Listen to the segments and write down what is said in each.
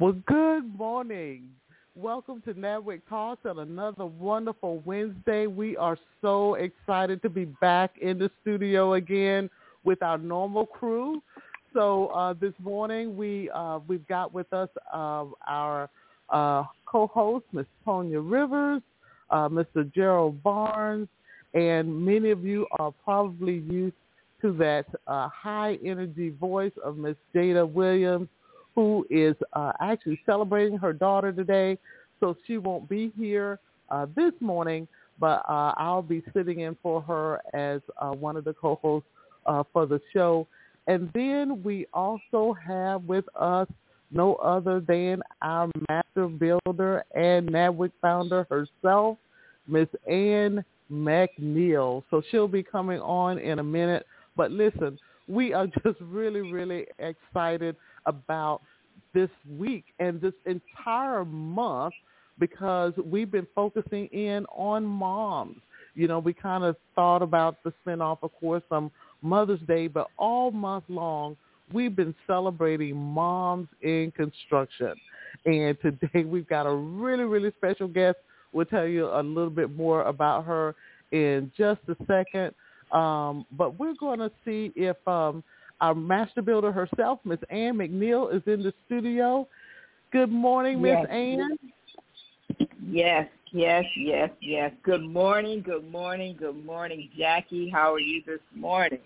Well, good morning. Welcome to NABWIC Talks on another wonderful Wednesday. We are so excited to be back in the studio again with our normal crew. So uh, this morning we uh, we've got with us uh, our uh, co-host, Ms. Tonya Rivers, uh, Mr. Gerald Barnes, and many of you are probably used to that uh, high energy voice of Ms. Jada Williams who is uh, actually celebrating her daughter today. So she won't be here uh, this morning, but uh, I'll be sitting in for her as uh, one of the co-hosts uh, for the show. And then we also have with us no other than our master builder and NABWIC founder herself, Miss Ann McNeil. So she'll be coming on in a minute. But listen, we are just really, really excited about this week and this entire month because we've been focusing in on moms. You know, we kind of thought about the spinoff, of course, on Mother's Day, but all month long, we've been celebrating moms in construction. And today we've got a really, really special guest. We'll tell you a little bit more about her in just a second. Um, but we're going to see if um, our master builder herself, Miss Ann McNeil, is in the studio. Good morning, Miss yes. Ann. Yes, yes, yes, yes. Good morning, good morning, good morning, Jackie. How are you this morning?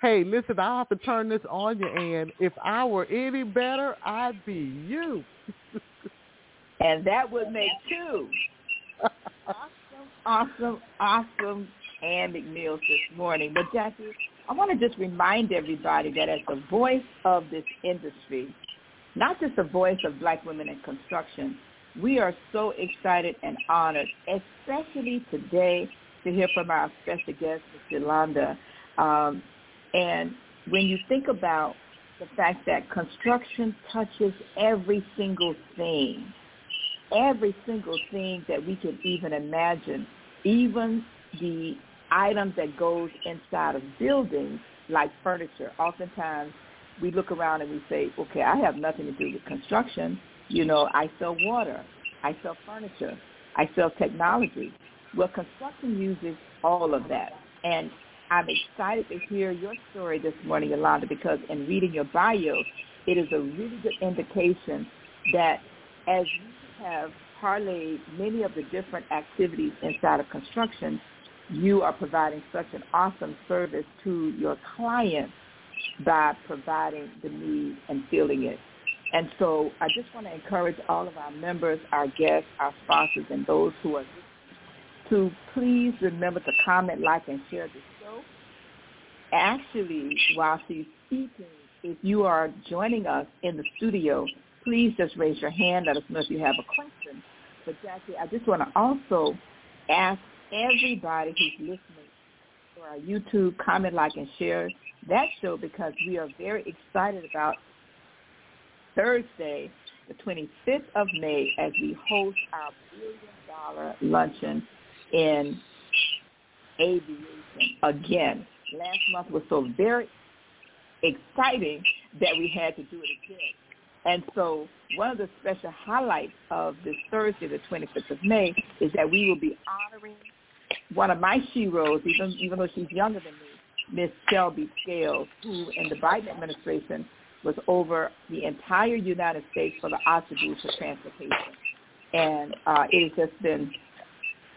Hey, listen, I'll have to turn this on you, Ann. If I were any better, I'd be you. and that would make two. awesome, awesome, awesome Ann McNeil this morning. But Jackie, I want to just remind everybody that as the voice of this industry, not just the voice of black women in construction, we are so excited and honored, especially today, to hear from our special guest, Ms. Yolonda. Um, and when you think about the fact that construction touches every single thing, every single thing that we can even imagine, even the items that goes inside of buildings like furniture. Oftentimes we look around and we say, okay, I have nothing to do with construction. You know, I sell water. I sell furniture. I sell technology. Well, construction uses all of that. And I'm excited to hear your story this morning, Yolonda, because in reading your bio, it is a really good indication that as you have parlayed many of the different activities inside of construction, you are providing such an awesome service to your clients by providing the need and filling it. And so I just want to encourage all of our members, our guests, our sponsors, and those who are to please remember to comment, like, and share the show. Actually, while she's speaking, if you are joining us in the studio, please just raise your hand. Let us know if you have a question. But Jackie, I just want to also ask everybody who's listening to our YouTube, comment, like, and share that show because we are very excited about Thursday, the 25th of May, as we host our billion dollar luncheon in aviation again. Last month was so very exciting that we had to do it again. And so one of the special highlights of this Thursday, the 25th of May, is that we will be honoring one of my heroes, even, even though she's younger than me, Miss Shelby Scales, who in the Biden administration was over the entire United States for the Autobus for transportation. And uh, it has just been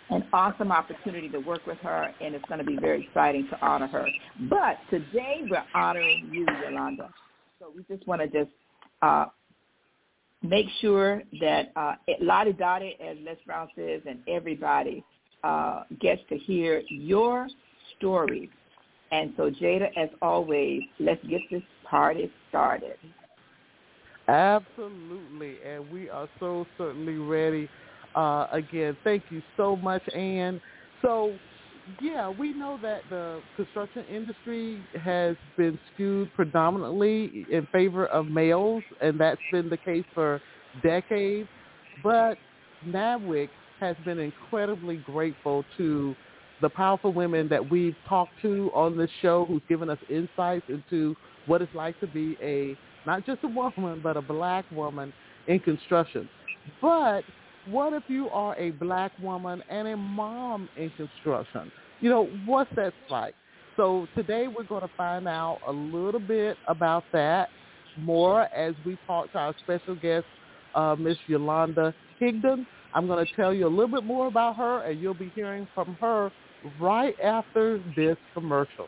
an awesome opportunity to work with her, and it's going to be very exciting to honor her. But today we're honoring you, Yolonda. So we just want to just uh, make sure that uh, Lottie Dottie, as Les Brown says, and everybody uh, gets to hear your story. And so, Jada, as always, let's get this party started. Absolutely, and we are so certainly ready. Uh, again, thank you so much, Ann. So, yeah, we know that the construction industry has been skewed predominantly in favor of males, and that's been the case for decades. But NABWIC has been incredibly grateful to the powerful women that we've talked to on this show who's given us insights into what it's like to be a not just a woman but a black woman in construction. But what if you are a black woman and a mom in construction? You know, what's that like? So today we're going to find out a little bit about that more as we talk to our special guest, uh, Miss Yolonda Higdon. I'm going to tell you a little bit more about her, and you'll be hearing from her right after this commercial.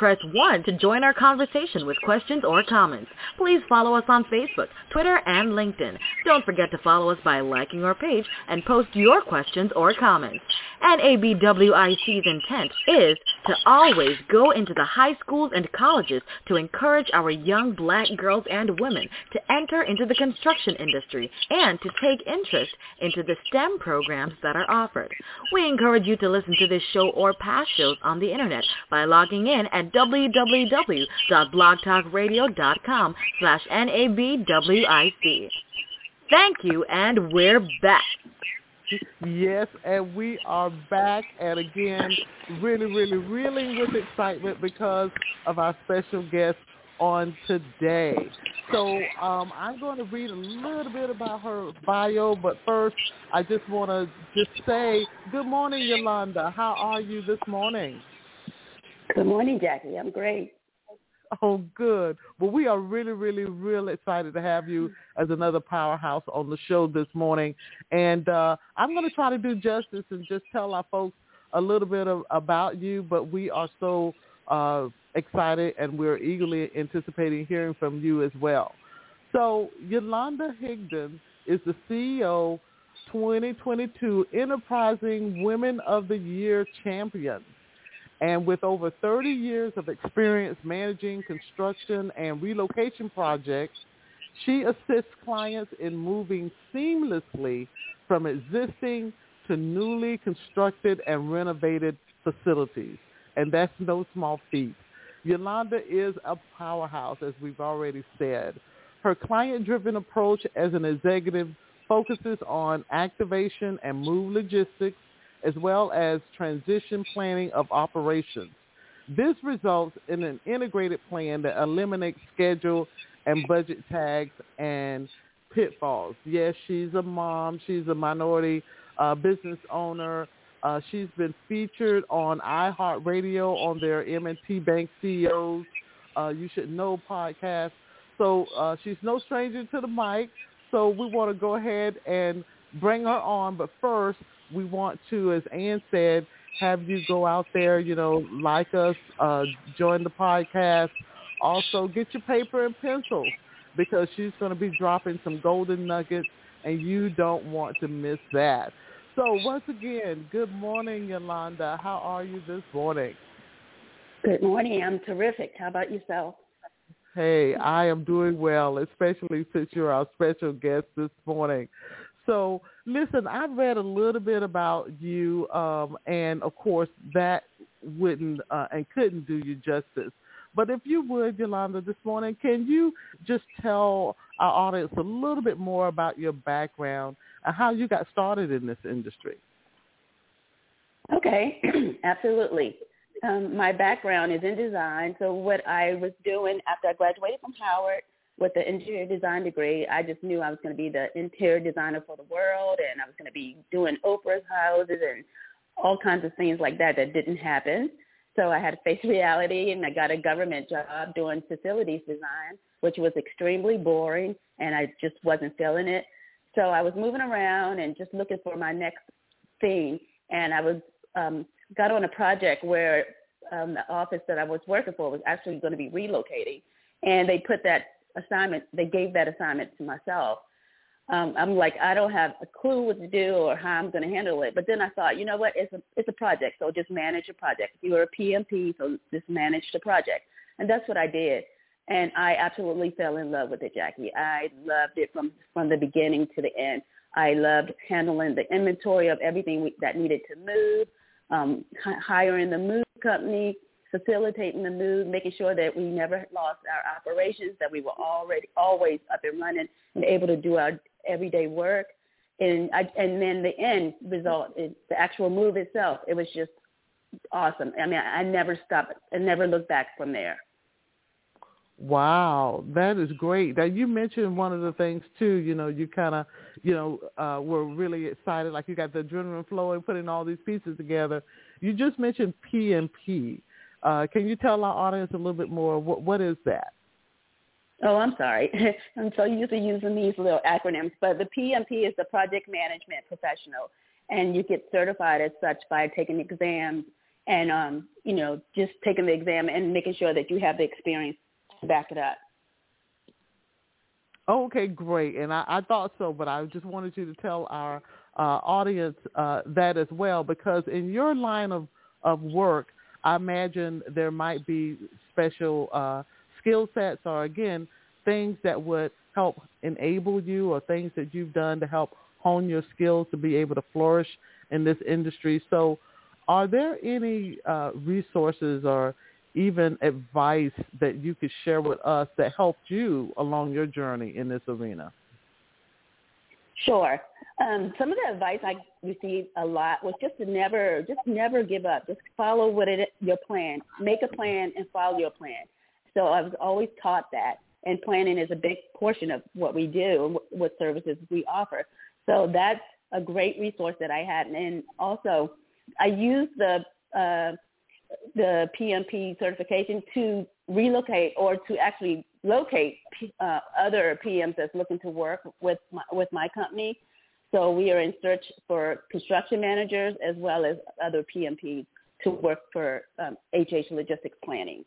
press 1 to join our conversation with questions or comments. Please follow us on Facebook, Twitter, and LinkedIn. Don't forget to follow us by liking our page and post your questions or comments. NABWIC's intent is to always go into the high schools and colleges to encourage our young black girls and women to enter into the construction industry and to take interest into the STEM programs that are offered. We encourage you to listen to this show or past shows on the internet by logging in at www.blogtalkradio.com slash NABWIC. Thank you, and we're back. Yes, and we are back, and again, really, really reeling with excitement because of our special guest on today. So um, I'm going to read a little bit about her bio, but first, I just want to just say good morning, Yolonda. How are you this morning? Good morning, Jackie. I'm great. Oh, good. Well, we are really, really, really excited to have you as another powerhouse on the show this morning. And uh, I'm going to try to do justice and just tell our folks a little bit of, about you, but we are so uh, excited and we're eagerly anticipating hearing from you as well. So Yolonda Higdon is the CEO 2022 Enterprising Women of the Year champion. And with over 30 years of experience managing construction and relocation projects, she assists clients in moving seamlessly from existing to newly constructed and renovated facilities. And that's no small feat. Yolonda is a powerhouse, as we've already said. Her client-driven approach as an executive focuses on activation and move logistics, as well as transition planning of operations. This results in an integrated plan that eliminates schedule and budget tags and pitfalls. Yes, she's a mom. She's a minority uh, business owner. Uh, she's been featured on iHeartRadio on their M&T Bank CEOs. Uh, you should know podcast. So uh, she's no stranger to the mic. So we want to go ahead and bring her on. But first, we want to, as Ann said, have you go out there, you know, like us, uh, join the podcast. Also, get your paper and pencils because she's going to be dropping some golden nuggets, and you don't want to miss that. So once again, good morning, Yolonda. How are you this morning? Good morning. I'm terrific. How about yourself? Hey, I am doing well, especially since you're our special guest this morning. So, listen, I've read a little bit about you, um, and of course, that wouldn't uh, and couldn't do you justice. But if you would, Yolonda, this morning, can you just tell our audience a little bit more about your background and how you got started in this industry? Okay, absolutely. Um, my background is in design, so what I was doing after I graduated from Howard with the interior design degree, I just knew I was going to be the interior designer for the world, and I was going to be doing Oprah's houses and all kinds of things like that that didn't happen. So I had to face reality, and I got a government job doing facilities design, which was extremely boring, and I just wasn't feeling it. So I was moving around and just looking for my next thing, and I was um, got on a project where um, the office that I was working for was actually going to be relocating, and they put that assignment, they gave that assignment to myself. Um, I'm like, I don't have a clue what to do or how I'm going to handle it. But then I thought, you know what? It's a it's a project, so just manage a project. If You are a PMP, so just manage the project, and that's what I did. And I absolutely fell in love with it, Jackie. I loved it from from the beginning to the end. I loved handling the inventory of everything we, that needed to move, um, hiring the move company, facilitating the move, making sure that we never lost our operations, that we were already always up and running and able to do our everyday work. And I, and then the end result is the actual move itself. It was just awesome. I mean, I never stopped. I never looked back from there. Wow, that is great. Now you mentioned one of the things too. You know, you kind of, you know, uh, were really excited, like you got the adrenaline flowing, putting all these pieces together. You just mentioned PMP. Uh, can you tell our audience a little bit more? What what is that? Oh, I'm sorry. I'm so used to using these little acronyms, but the PMP is the Project Management Professional, and you get certified as such by taking exams and, um, you know, just taking the exam and making sure that you have the experience to back it up. Okay, great. And I, I thought so, but I just wanted you to tell our uh, audience uh, that as well, because in your line of, of work, I imagine there might be special uh, skill sets or, again, things that would help enable you or things that you've done to help hone your skills to be able to flourish in this industry. So are there any uh, resources or even advice that you could share with us that helped you along your journey in this arena? Sure. Um, some of the advice I received a lot was just to never, just never give up. Just follow what it your plan. Make a plan and follow your plan. So I was always taught that, and planning is a big portion of what we do what services we offer. So that's a great resource that I had, and also I used the uh, the PMP certification to relocate or to actually locate uh, other PMs that's looking to work with my, with my company. So we are in search for construction managers as well as other PMPs to work for um, HH Logistics Planning.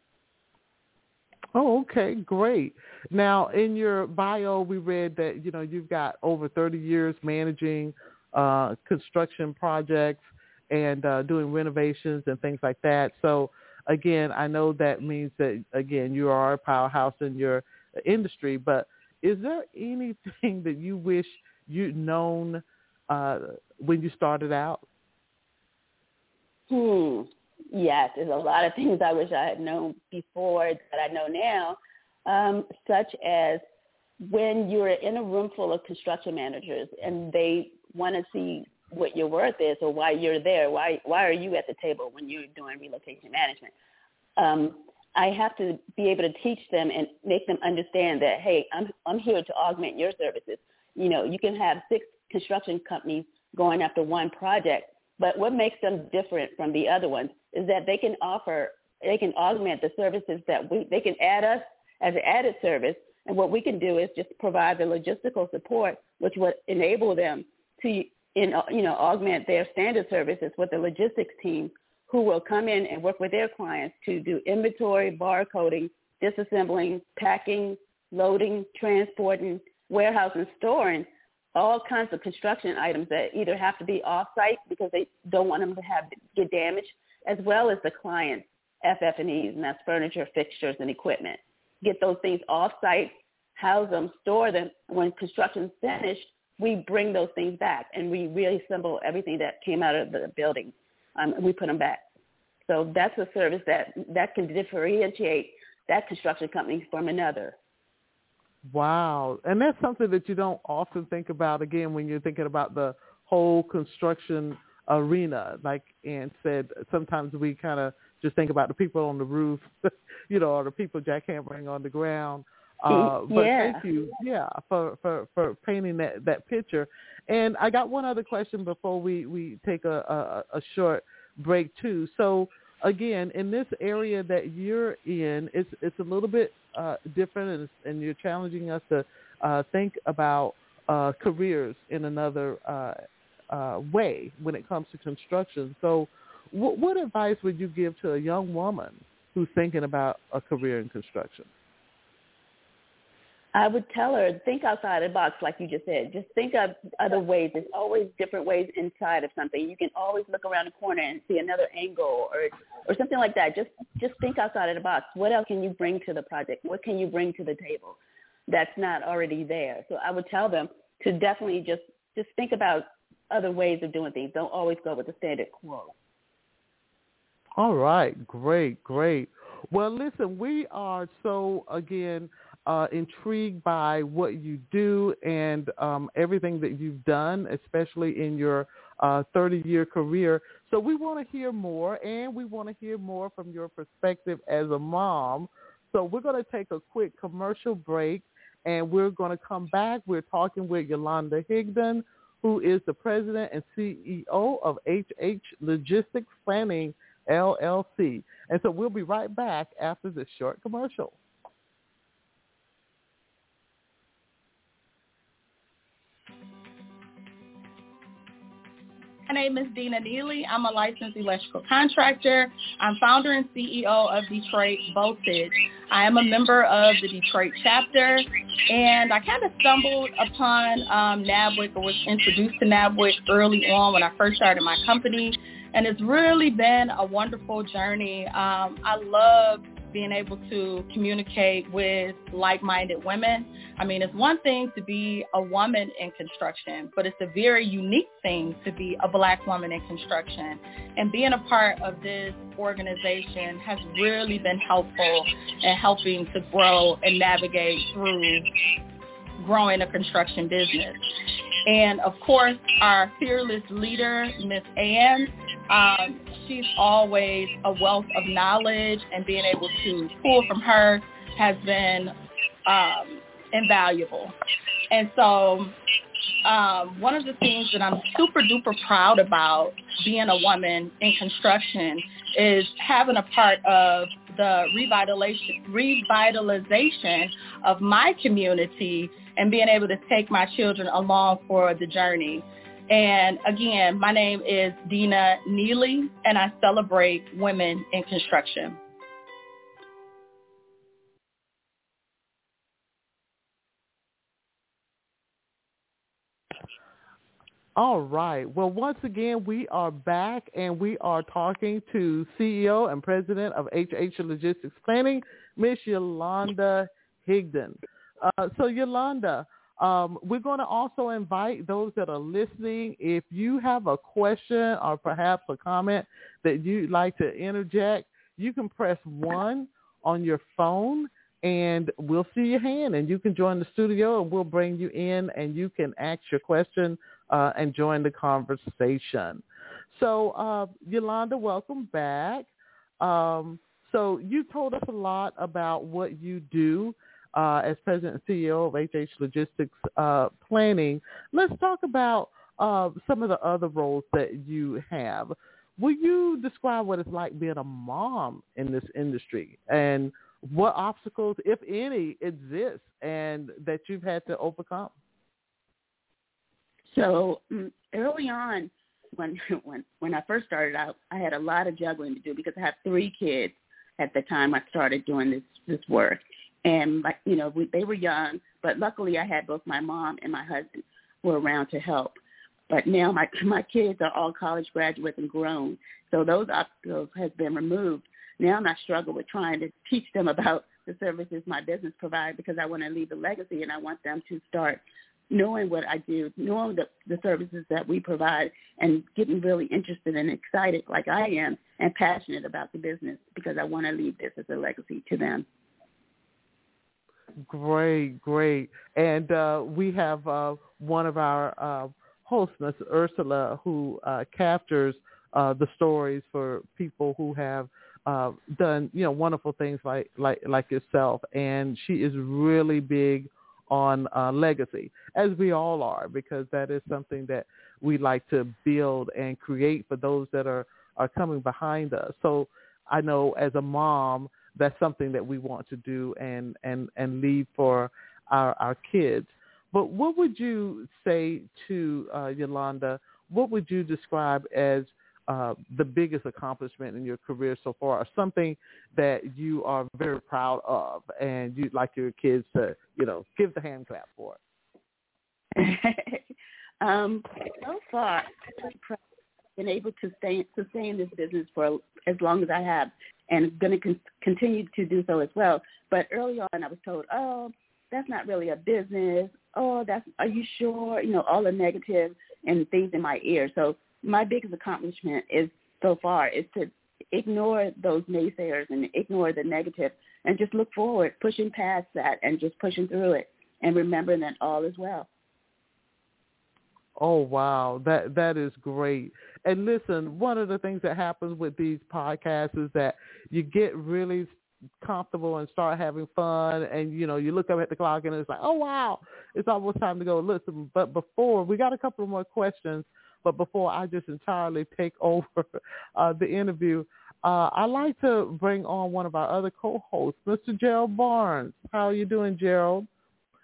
Oh, okay, great. Now, in your bio, we read that you know you've got over 30 years managing uh, construction projects and uh, doing renovations and things like that. So again, I know that means that again you are a powerhouse in your industry. But is there anything that you wish you'd known uh, when you started out? Hmm. Yes, there's a lot of things I wish I had known before that I know now, um, such as when you're in a room full of construction managers and they want to see what your worth is or why you're there. Why why are you at the table when you're doing relocation management? Um, I have to be able to teach them and make them understand that hey, I'm I'm here to augment your services. You know, you can have six construction companies going after one project, but what makes them different from the other ones is that they can offer they can augment the services that we they can add us as an added service and what we can do is just provide the logistical support which would enable them to in, uh, you know, augment their standard services with the logistics team who will come in and work with their clients to do inventory, barcoding, disassembling, packing, loading, transporting, warehousing, storing all kinds of construction items that either have to be off-site because they don't want them to have get damaged, as well as the client's FF&Es, and that's furniture, fixtures, and equipment. Get those things off-site, house them, store them. When construction's finished, we bring those things back and we reassemble everything that came out of the building. Um, we put them back. So that's a service that that can differentiate that construction company from another. Wow. And that's something that you don't often think about again when you're thinking about the whole construction arena. Like Ann said, sometimes we kind of just think about the people on the roof, you know, or the people jackhammering on the ground. Uh, but yeah. thank you, yeah, for, for, for painting that, that picture. And I got one other question before we, we take a, a, a short break too. So again, in this area that you're in, it's it's a little bit uh, different, and, and you're challenging us to uh, think about uh, careers in another uh, uh, way when it comes to construction. So, w- what advice would you give to a young woman who's thinking about a career in construction? I would tell her, think outside the box, like you just said. Just think of other ways. There's always different ways inside of something. You can always look around the corner and see another angle or or something like that. Just just think outside of the box. What else can you bring to the project? What can you bring to the table that's not already there? So I would tell them to definitely just just think about other ways of doing things. Don't always go with the standard quo. All right, great, great. Well, listen, we are so again uh, intrigued by what you do and um, everything that you've done, especially in your uh, 30-year career. So we want to hear more, and we want to hear more from your perspective as a mom. So we're going to take a quick commercial break, and we're going to come back. We're talking with Yolonda Higdon, who is the president and CEO of HH Logistics Planning LLC. And so we'll be right back after this short commercial. My name is Dina Neely. I'm a licensed electrical contractor. I'm founder and CEO of Detroit Voltage. I am a member of the Detroit chapter, and I kind of stumbled upon um, NABWIC or was introduced to NABWIC early on when I first started my company, and it's really been a wonderful journey. Um, I love being able to communicate with like-minded women. I mean, it's one thing to be a woman in construction, but it's a very unique thing to be a black woman in construction. And being a part of this organization has really been helpful in helping to grow and navigate through growing a construction business. And of course, our fearless leader, Miss Ann, um, she's always a wealth of knowledge and being able to pull from her has been um, invaluable. And so um, one of the things that I'm super duper proud about being a woman in construction is having a part of the revitalization, revitalization of my community and being able to take my children along for the journey. And again, my name is Dina Neely, and I celebrate women in construction. All right. Well, once again, we are back and we are talking to CEO and President of HH Logistics Planning, Miss Yolonda Higdon. Uh, so, Yolonda, um, we're going to also invite those that are listening. If you have a question or perhaps a comment that you'd like to interject, you can press one on your phone and we'll see your hand and you can join the studio and we'll bring you in and you can ask your question uh, and join the conversation. So uh, Yolonda, welcome back. Um, so you told us a lot about what you do uh, as president and CEO of HH Logistics uh, Planning. Let's talk about uh, some of the other roles that you have. Will you describe what it's like being a mom in this industry and what obstacles, if any, exist and that you've had to overcome? So mm, early on, when when when I first started out, I had a lot of juggling to do because I had three kids at the time I started doing this this work, and like you know we, they were young, but luckily I had both my mom and my husband were around to help. But now my my kids are all college graduates and grown, so those obstacles has been removed. Now I struggle with trying to teach them about the services my business provides because I want to leave a legacy and I want them to start knowing what I do, knowing the, the services that we provide, and getting really interested and excited like I am and passionate about the business because I want to leave this as a legacy to them. Great, great. And uh, we have uh, one of our uh, hosts, Ms. Ursula, who uh, captures uh, the stories for people who have uh, done, you know, wonderful things like like like yourself. And she is really big on uh, legacy, as we all are, because that is something that we like to build and create for those that are, are coming behind us. So I know as a mom, that's something that we want to do and, and, and leave for our, our kids. But what would you say to uh, Yolonda? What would you describe as uh, the biggest accomplishment in your career so far, or something that you are very proud of, and you'd like your kids to, you know, give the hand clap for it? um, so far, I've been able to stay, sustain this business for as long as I have, and going to con- continue to do so as well. But early on, I was told, "Oh, that's not really a business. Oh, that's are you sure? You know, all the negative and things in my ear. So my biggest accomplishment is so far is to ignore those naysayers and ignore the negative and just look forward, pushing past that and just pushing through it and remembering that all is well. Oh wow, that that is great. And listen, one of the things that happens with these podcasts is that you get really comfortable and start having fun and you know you look up at the clock and it's like oh wow it's almost time to go listen but before we got a couple of more questions but before I just entirely take over uh, the interview, uh, I'd like to bring on one of our other co-hosts, Mr. Gerald Barnes. How are you doing, Gerald?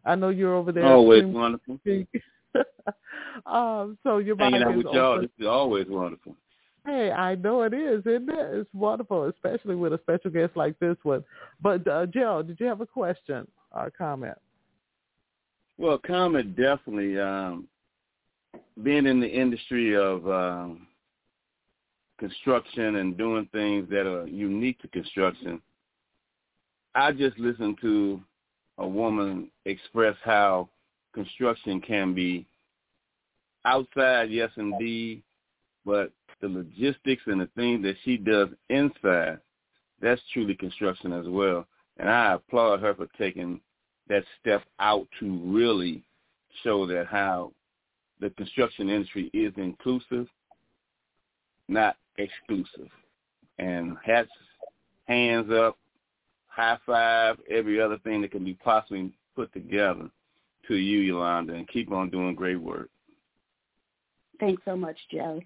I know you're over there. Always wonderful. um, so your hanging out with y'all. This is always wonderful. Hey, I know it is, isn't it? It's wonderful, especially with a special guest like this one. But uh, Gerald, did you have a question or comment? Well, comment definitely. Um, being in the industry of um, construction and doing things that are unique to construction, I just listened to a woman express how construction can be outside, yes indeed, but the logistics and the things that she does inside, that's truly construction as well. And I applaud her for taking that step out to really show that how the construction industry is inclusive, not exclusive. And hats, hands up, high five, every other thing that can be possibly put together to you, Yolonda, and keep on doing great work. Thanks so much, Joe.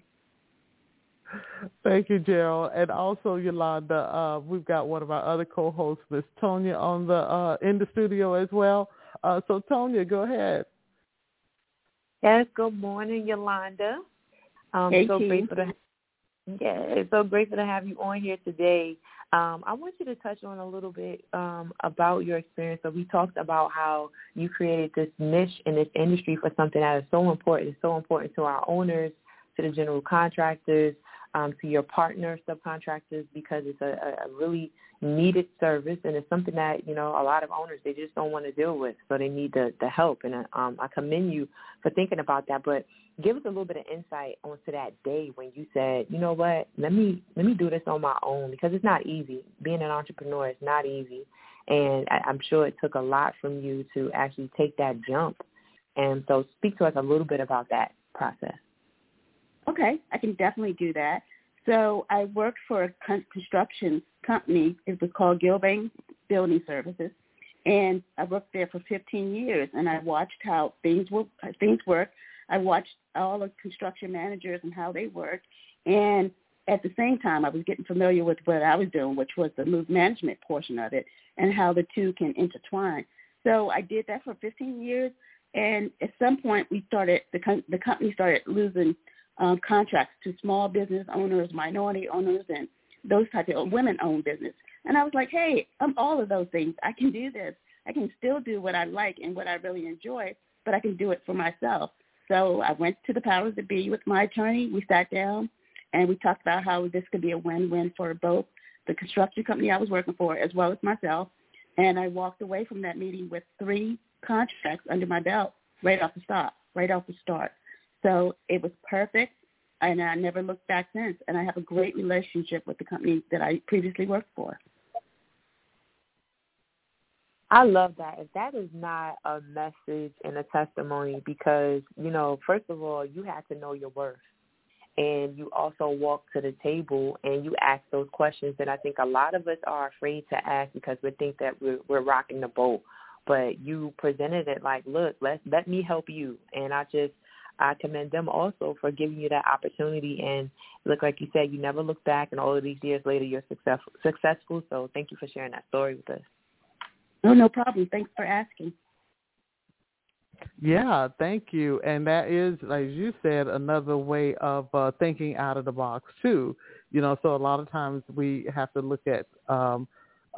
Thank you, Gerald. And also, Yolonda, uh, we've got one of our other co-hosts, Miss Tonya, on the uh, in the studio as well. Uh, so, Tonya, go ahead. Yes, good morning, Yolonda. Um, hey, so grateful to yeah, it's so grateful to have you on here today. Um, I want you to touch on a little bit um, about your experience. So we talked about how you created this niche in this industry for something that is so important. So important to our owners, to the general contractors, um, to your partner subcontractors because it's a, a really needed service and it's something that you know a lot of owners they just don't want to deal with so they need the the help and um I commend you for thinking about that but give us a little bit of insight onto that day when you said you know what? Let me let me do this on my own because it's not easy. Being an entrepreneur is not easy and I, I'm sure it took a lot from you to actually take that jump. And so speak to us a little bit about that process Okay, I can definitely do that. So I worked for a construction company. It was called Gilbane Building Services, and I worked there for 15 years. And I watched how things work. Things work. I watched all the construction managers and how they worked, and at the same time, I was getting familiar with what I was doing, which was the move management portion of it, and how the two can intertwine. So I did that for 15 years, and at some point, we started the the company started losing um, contracts to small business owners, minority owners, and those types of women-owned business. And I was like, hey, I'm all of those things. I can do this. I can still do what I like and what I really enjoy, but I can do it for myself. So I went to the powers that be with my attorney. We sat down and we talked about how this could be a win-win for both the construction company I was working for as well as myself. And I walked away from that meeting with three contracts under my belt right off the start, right off the start. So it was perfect, and I never looked back since. And I have a great relationship with the company that I previously worked for. I love that. If that is not a message and a testimony, because you know, first of all, you have to know your worth, and you also walk to the table and you ask those questions that I think a lot of us are afraid to ask because we think that we're, we're rocking the boat. But you presented it like, look, let let me help you, and I just I commend them also for giving you that opportunity. And look, like you said, you never look back, and all of these years later, you're successful. Successful. So thank you for sharing that story with us. No, no problem. Thanks for asking. Yeah, thank you. And that is, as you said, another way of uh, thinking out of the box too. You know, so a lot of times we have to look at um,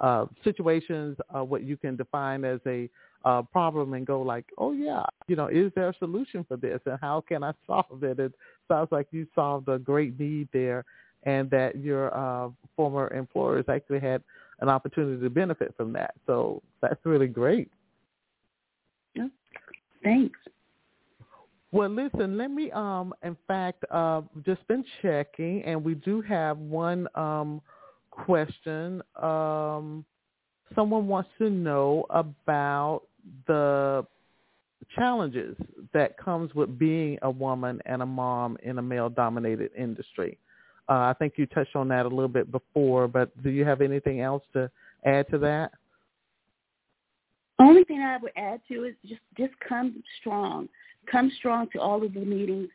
uh, situations, uh, what you can define as a uh, problem, and go like, oh yeah, you know, is there a solution for this, and how can I solve it? It sounds like you solved a great need there, and that your uh, former employers actually had an opportunity to benefit from that. So that's really great. Yeah. Thanks. Well, listen, let me, um, in fact, uh, just been checking, and we do have one um, question. Um, someone wants to know about the challenges that comes with being a woman and a mom in a male-dominated industry. Uh, I think you touched on that a little bit before, but do you have anything else to add to that? Only thing I would add to is just just come strong. Come strong to all of the meetings.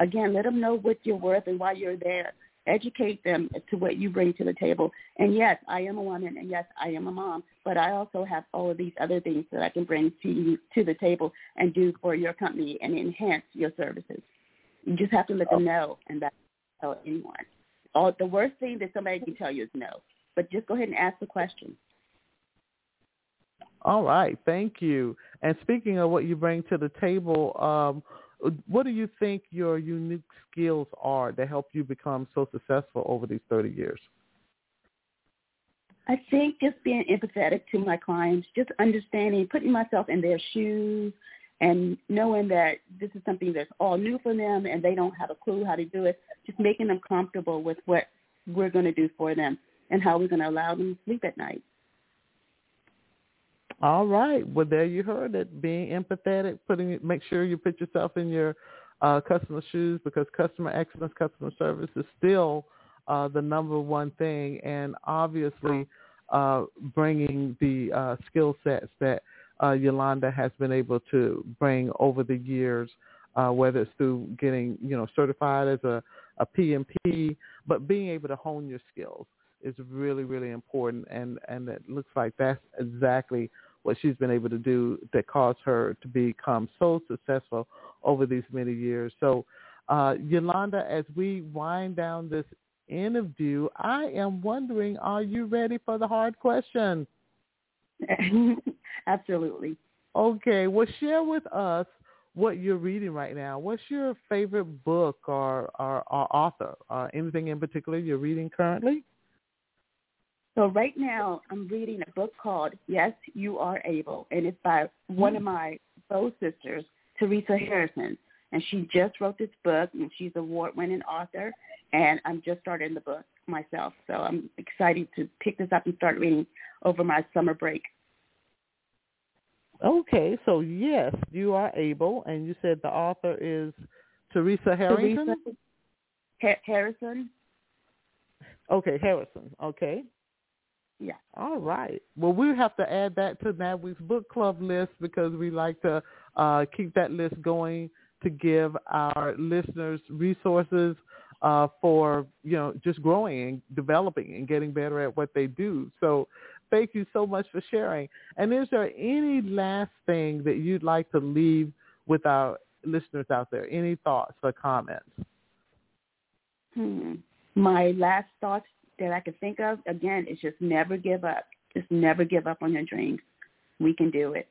Again, let them know what you're worth and why you're there. Educate them to what you bring to the table. And yes, I am a woman, and yes, I am a mom, but I also have all of these other things that I can bring to you to the table and do for your company and enhance your services. You just have to let them know, and that's tell anyone. All the worst thing that somebody can tell you is no. But just go ahead and ask the question. All right, thank you. And speaking of what you bring to the table, um, what do you think your unique skills are that help you become so successful over these 30 years? I think just being empathetic to my clients, just understanding, putting myself in their shoes, and knowing that this is something that's all new for them and they don't have a clue how to do it, just making them comfortable with what we're going to do for them and how we're going to allow them to sleep at night. All right. Well, there you heard it. Being empathetic, putting make sure you put yourself in your uh, customer shoes because customer excellence, customer service is still uh, the number one thing, and obviously uh, bringing the uh, skill sets that uh, Yolonda has been able to bring over the years, uh, whether it's through getting you know certified as a, a PMP, but being able to hone your skills is really really important, and and it looks like that's exactly what she's been able to do that caused her to become so successful over these many years. So, uh, Yolonda, as we wind down this interview, I am wondering, are you ready for the hard question? Absolutely. Okay. Well, share with us what you're reading right now. What's your favorite book or, or, or author? Uh, anything in particular you're reading currently? So right now, I'm reading a book called Yes, You Are Able, and it's by one of hmm. my both sisters, Teresa Harrison. And she just wrote this book, and she's an award-winning author. And I'm just starting the book myself, so I'm excited to pick this up and start reading over my summer break. Okay, so yes, you are able, and you said the author is Teresa Harrison. Teresa Harrison. Okay, Harrison. Okay. Yeah. All right. Well, we have to add that to that week's book club list because we like to uh, keep that list going to give our listeners resources uh, for you know just growing and developing and getting better at what they do. So, thank you so much for sharing. And is there any last thing that you'd like to leave with our listeners out there? Any thoughts or comments? Hmm. My last thoughts that I can think of, again, is just never give up. Just never give up on your dreams. We can do it.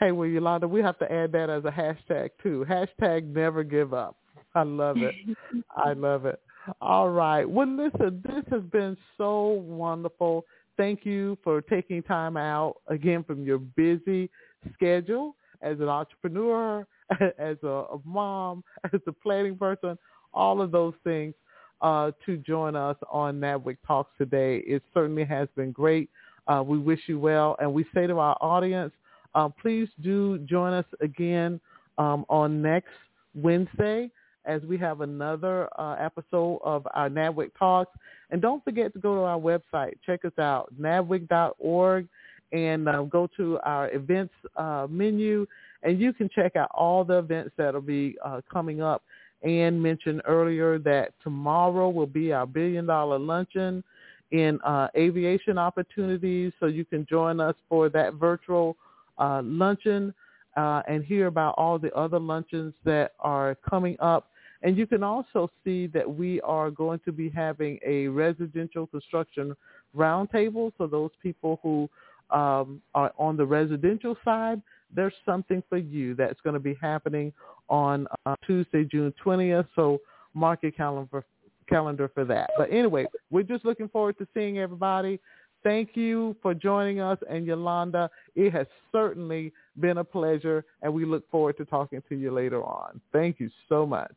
Hey, well, Yolonda, we have to add that as a hashtag too. Hashtag never give up. I love it. I love it. All right. Well, listen, this has been so wonderful. Thank you for taking time out again from your busy schedule as an entrepreneur, as a, a mom, as a planning person, all of those things uh, to join us on NABWIC Talks today. It certainly has been great. Uh, we wish you well, and we say to our audience, uh, please do join us again um, on next Wednesday as we have another uh, episode of our NABWIC Talks. And don't forget to go to our website. Check us out, nabwic.org, and uh, go to our events uh, menu, and you can check out all the events that will be uh, coming up. Ann mentioned earlier that tomorrow will be our billion dollar luncheon in uh, aviation opportunities, so you can join us for that virtual uh, luncheon uh, and hear about all the other luncheons that are coming up. And you can also see that we are going to be having a residential construction roundtable. So those people who um, on the residential side, there's something for you that's going to be happening on uh, Tuesday, June 20th. So mark your calendar calendar for that. But anyway, we're just looking forward to seeing everybody. Thank you for joining us. And Yolonda, it has certainly been a pleasure, and we look forward to talking to you later on. Thank you so much.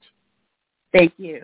Thank you.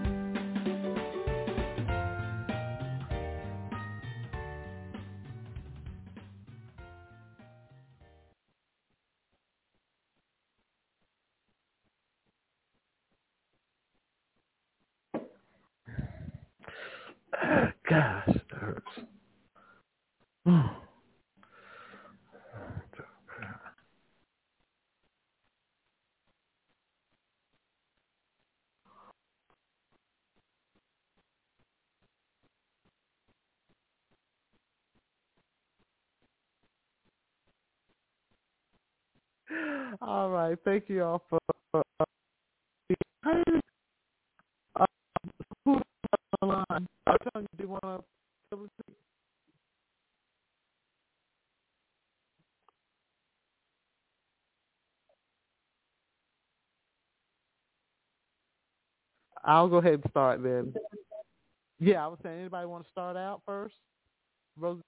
Gosh, it hurts. Hmm. All right. Thank you all for uh, uh, who's on the you, to uh, I'll go ahead and start then. Yeah, I was saying, anybody want to start out first? Rosie,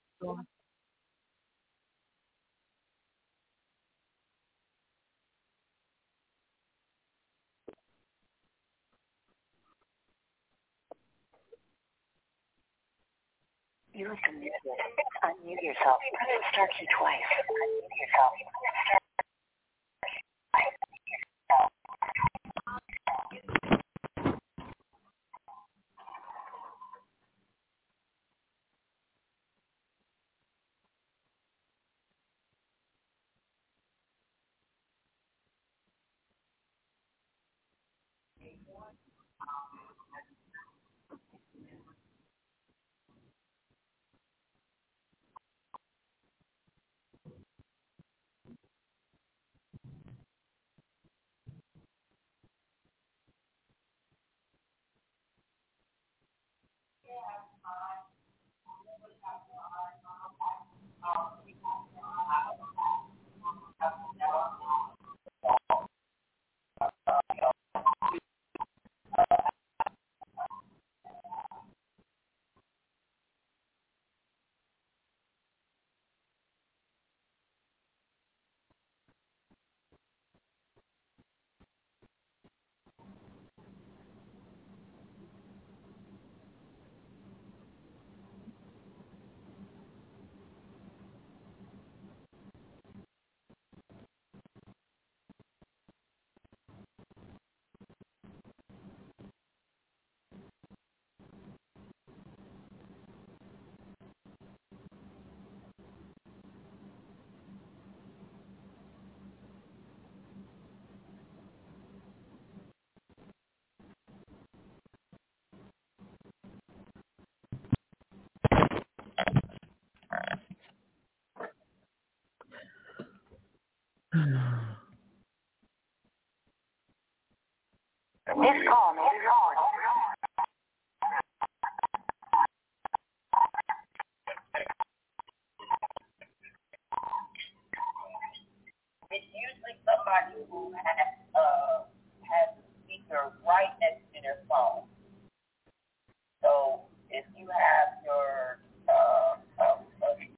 You muted. Unmute yourself. The star key twice. Unmute yourself. This call